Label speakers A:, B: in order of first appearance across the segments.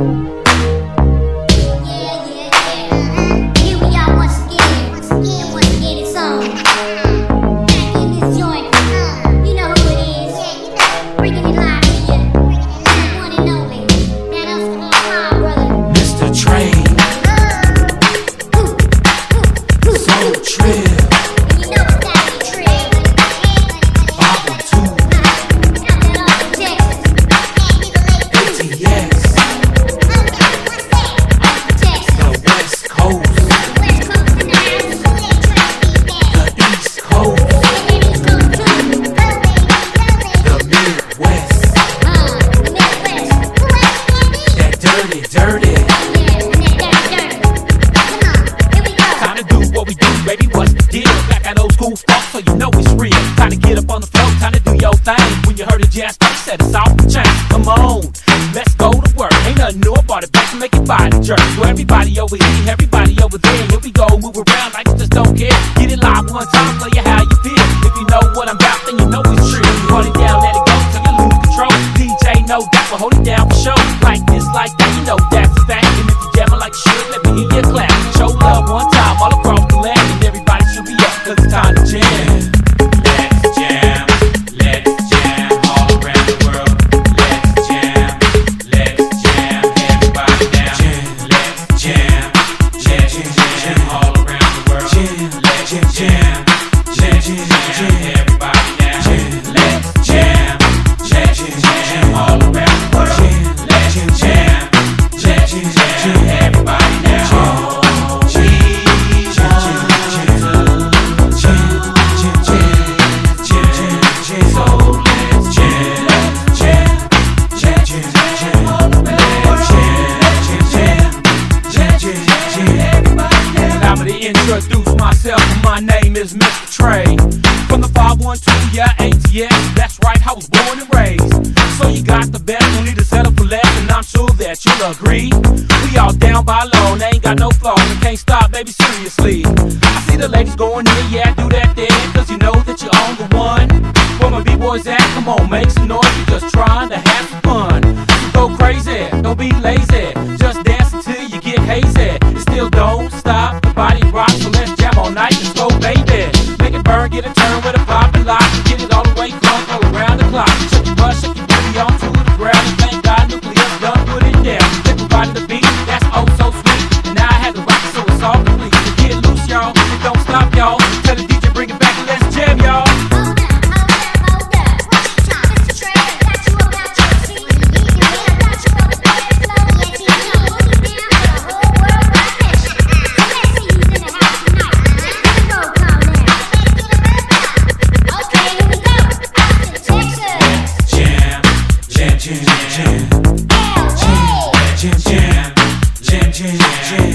A: Música
B: jazz said it's off the chain. Come on, let's go to work. Ain't nothing new about it, back make your body jerk. So everybody over here, everybody over there, here we go, move around like you just don't care. Get it live one time, tell you how you feel. If you know what I'm about, then you know it's true. Run it down, let it go till you lose control. DJ, no doubt, will hold it down for show. Like this, like that, you know that's a fact. And if you jamming like shit, let me hear your clap. Show love one time all across the land, and everybody should be up 'cause it's time to jam. introduce myself. My name is Mr. Trey. From the 512, yeah, ATX. That's right, I was born and raised. So you got the best, no need to settle for less, and I'm sure that you'll agree. We all down by law, ain't got no flaws, and can't stop, baby, seriously. I see the ladies going in, yeah, do that thing, cause you know that you're on the one. Where my B-boys at, come on, make some noise, we're just trying to have some fun.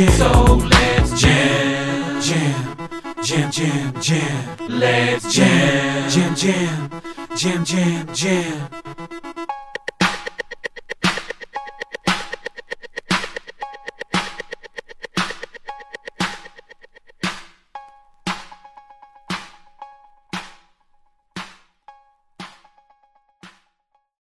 B: So let's jam, jam, jam, jam, jam. Let's jam, jam, jam, jam, jam, jam.